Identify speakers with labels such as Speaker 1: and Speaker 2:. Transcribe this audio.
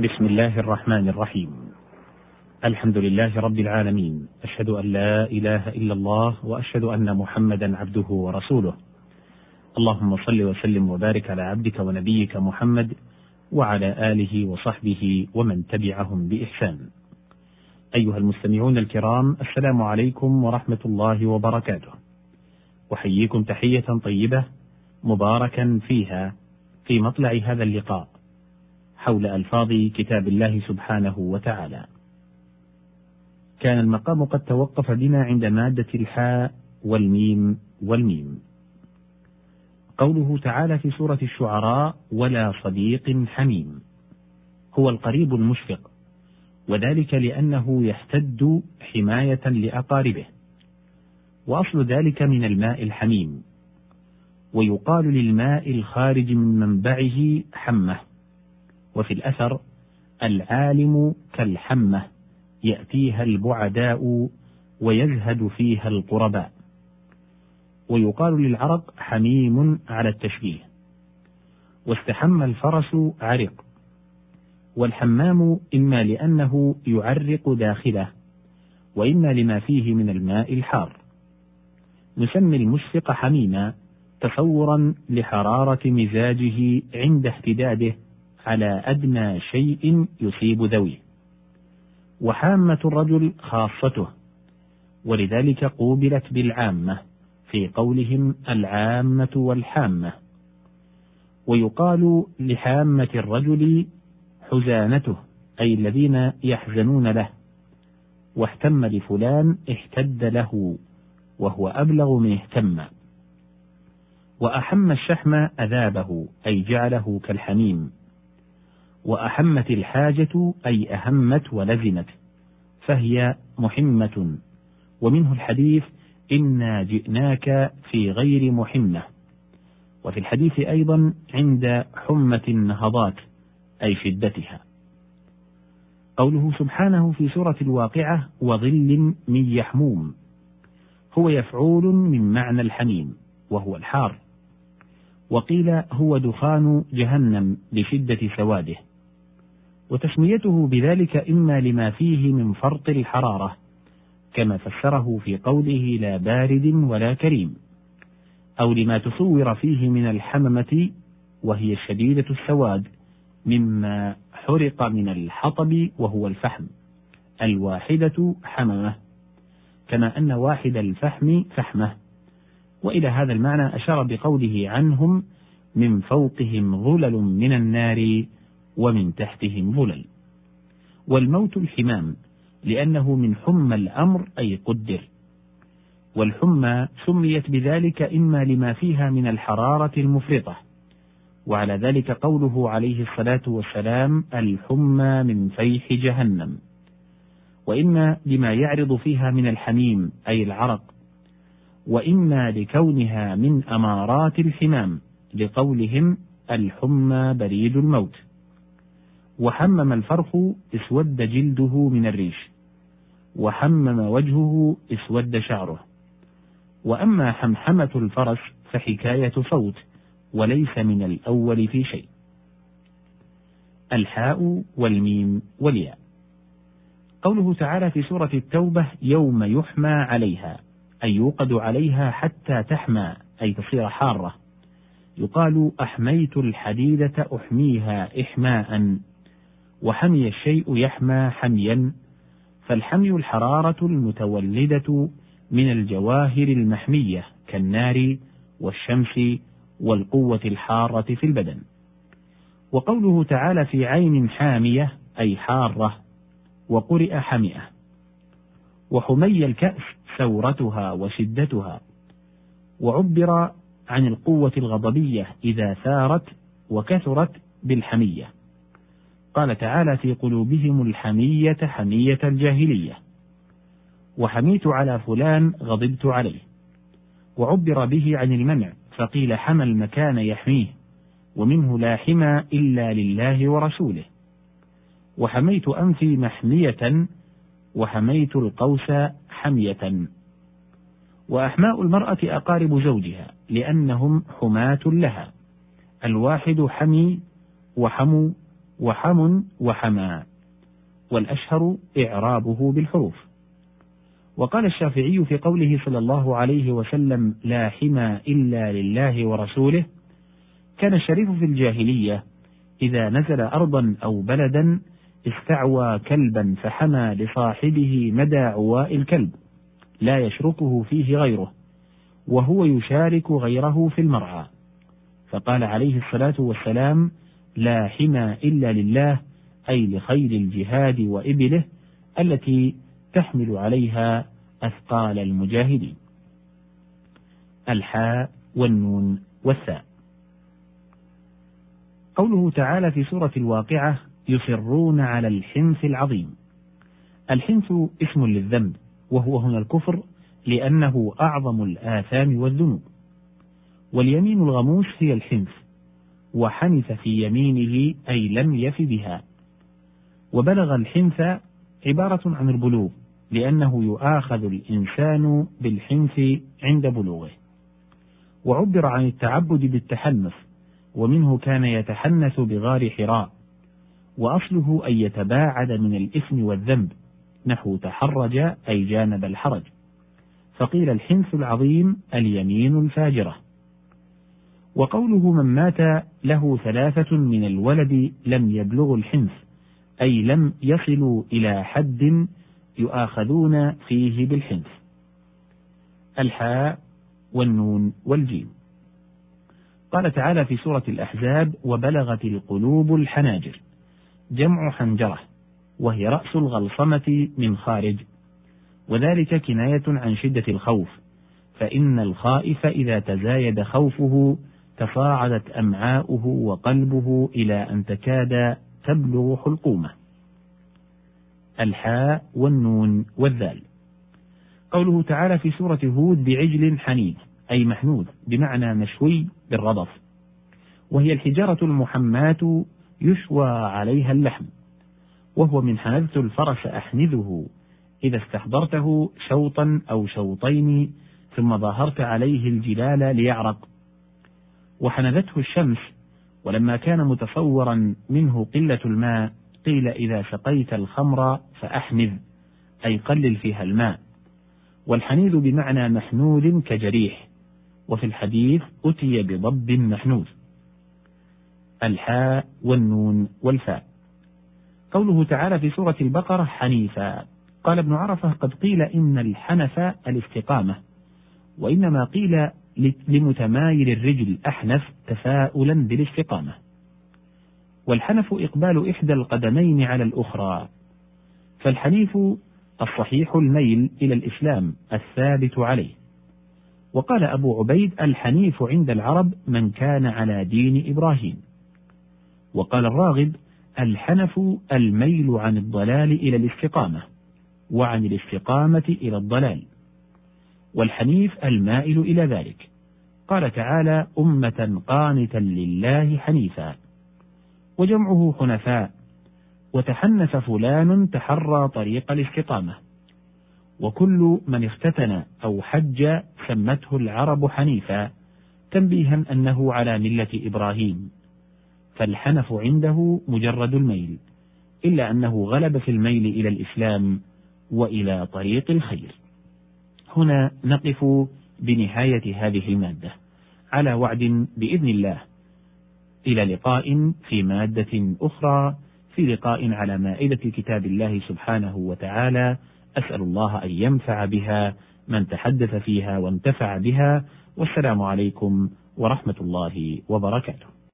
Speaker 1: بسم الله الرحمن الرحيم. الحمد لله رب العالمين. أشهد أن لا إله إلا الله وأشهد أن محمدا عبده ورسوله. اللهم صل وسلم وبارك على عبدك ونبيك محمد وعلى آله وصحبه ومن تبعهم بإحسان. أيها المستمعون الكرام السلام عليكم ورحمة الله وبركاته. أحييكم تحية طيبة مباركا فيها في مطلع هذا اللقاء. حول ألفاظ كتاب الله سبحانه وتعالى. كان المقام قد توقف بنا عند مادة الحاء والميم والميم. قوله تعالى في سورة الشعراء ولا صديق حميم هو القريب المشفق وذلك لأنه يحتد حماية لأقاربه. وأصل ذلك من الماء الحميم ويقال للماء الخارج من منبعه حمة. وفي الأثر العالم كالحمة يأتيها البعداء ويزهد فيها القرباء. ويقال للعرق حميم على التشبيه. واستحم الفرس عرق. والحمام إما لأنه يعرق داخله وإما لما فيه من الماء الحار. نسمي المشفق حميما تصورا لحرارة مزاجه عند اهتداده على أدنى شيء يصيب ذويه وحامة الرجل خاصته. ولذلك قوبلت بالعامة في قولهم العامة والحامة. ويقال لحامة الرجل حزانته أي الذين يحزنون له. واهتم لفلان اهتد له وهو أبلغ من اهتم. وأحم الشحم أذابه أي جعله كالحميم. وأحمت الحاجة أي أهمت ولزمت فهي محمة. ومنه الحديث إنا جئناك في غير محمة. وفي الحديث أيضا عند حمة النهضات أي شدتها قوله سبحانه في سورة الواقعة وظل من يحموم. هو يفعول من معنى الحميم وهو الحار. وقيل هو دخان جهنم لشدة سواده. وتسميته بذلك إما لما فيه من فرط الحرارة كما فسره في قوله لا بارد ولا كريم أو لما تصور فيه من الحممة وهي شديدة السواد مما حرق من الحطب وهو الفحم الواحدة حممة كما أن واحد الفحم فحمة. وإلى هذا المعنى أشار بقوله عنهم من فوقهم ظلل من النار ومن تحتهم ظلل والموت الحمام لأنه من حمى الأمر أي قدر. والحمى سميت بذلك إما لما فيها من الحرارة المفرطة. وعلى ذلك قوله عليه الصلاة والسلام الحمى من فيح جهنم. وإما لما يعرض فيها من الحميم أي العرق. وإما لكونها من أمارات الحمام لقولهم الحمى بريد الموت. وحمم الفرخ اسود جلده من الريش وحمم وجهه اسود شعره. وأما حمحمة الفرس فحكاية صوت وليس من الأول في شيء. الحاء والميم والياء. قوله تعالى في سورة التوبة يوم يحمى عليها أي يوقد عليها حتى تحمى أي تصير حارة. يقال أحميت الحديدة أحميها احماء. وحمي الشيء يحمى حميا فالحمي الحرارة المتولدة من الجواهر المحمية كالنار والشمس والقوة الحارة في البدن. وقوله تعالى في عين حامية أي حارة وقرئ حمئة. وحمي الكأس ثورتها وشدتها. وعبر عن القوة الغضبية إذا ثارت وكثرت بالحمية. قال تعالى في قلوبهم الحمية حمية الجاهلية. وحميت على فلان غضبت عليه. وعبر به عن المنع فقيل حمى المكان يحميه ومنه لا حمى إلا لله ورسوله. وحميت أنفي محمية وحميت القوس حمية. وأحماء المرأة أقارب زوجها لأنهم حماة لها. الواحد حمي وحموا وحم وحمى والأشهر إعرابه بالحروف. وقال الشافعي في قوله صلى الله عليه وسلم لا حمى إلا لله ورسوله كان الشريف في الجاهلية إذا نزل أرضا أو بلدا استعوى كلبا فحمى لصاحبه مدى عواء الكلب لا يشركه فيه غيره وهو يشارك غيره في المرعى. فقال عليه الصلاة والسلام لا حمى إلا لله أي لخير الجهاد وإبله التي تحمل عليها أثقال المجاهدين. الحاء والنون والثاء قوله تعالى في سورة الواقعة يصرون على الحنث العظيم. الحنث اسم للذنب وهو هنا الكفر لأنه أعظم الآثام والذنوب. واليمين الغموس هي الحنث. وحنث في يمينه أي لم يف بها. وبلغ الحنث عبارة عن البلوغ لأنه يؤاخذ الإنسان بالحنث عند بلوغه. وعبر عن التعبد بالتحنث ومنه كان يتحنث بغار حراء. وأصله أن يتباعد من الإثم والذنب نحو تحرج أي جانب الحرج. فقيل الحنث العظيم اليمين الفاجرة. وقوله من مات له ثلاثة من الولد لم يبلغوا الحنث أي لم يصلوا إلى حد يؤاخذون فيه بالحنث الحاء والنون والجيم. قال تعالى في سورة الأحزاب وبلغت القلوب الحناجر. جمع حنجرة وهي رأس الغلصمة من خارج. وذلك كناية عن شدة الخوف فإن الخائف إذا تزايد خوفه تصاعدت أمعاؤه وقلبه إلى أن تكاد تبلغ حلقومه. الحاء والنون والذال. قوله تعالى في سورة هود بعجل حنيذ أي محنوذ بمعنى مشوي بالرضف. وهي الحجارة المحماة يشوى عليها اللحم. وهو من حنذت الفرس أحنذه إذا استحضرته شوطا أو شوطين ثم ظاهرت عليه الجلال ليعرق. وحنذته الشمس ولما كان متصورا منه قلة الماء قيل إذا سقيت الخمر فأحنذ أي قلل فيها الماء. والحنيذ بمعنى محنوذ كجريح وفي الحديث أتي بضب محنوذ. الحاء والنون والفاء. قوله تعالى في سورة البقرة حنيفا. قال ابن عرفة قد قيل إن الحنف الاستقامة وإنما قيل لمتمايل الرجل أحنف تفاؤلا بالاستقامة. والحنف إقبال إحدى القدمين على الأخرى. فالحنيف الصحيح الميل إلى الإسلام الثابت عليه. وقال أبو عبيد الحنيف عند العرب من كان على دين إبراهيم. وقال الراغب الحنف الميل عن الضلال إلى الاستقامة. وعن الاستقامة إلى الضلال. والحنيف المائل إلى ذلك. قال تعالى أمة قانتا لله حنيفا. وجمعه حنفاء. وتحنف فلان تحرى طريق الاستقامة. وكل من اختتن أو حج سمته العرب حنيفا تنبيها أنه على ملة إبراهيم. فالحنف عنده مجرد الميل إلا أنه غلب في الميل إلى الإسلام وإلى طريق الخير. هنا نقف بنهاية هذه المادة. على وعد بإذن الله. إلى لقاء في مادة أخرى. في لقاء على مائدة كتاب الله سبحانه وتعالى. أسأل الله أن ينفع بها من تحدث فيها وانتفع بها. والسلام عليكم ورحمة الله وبركاته.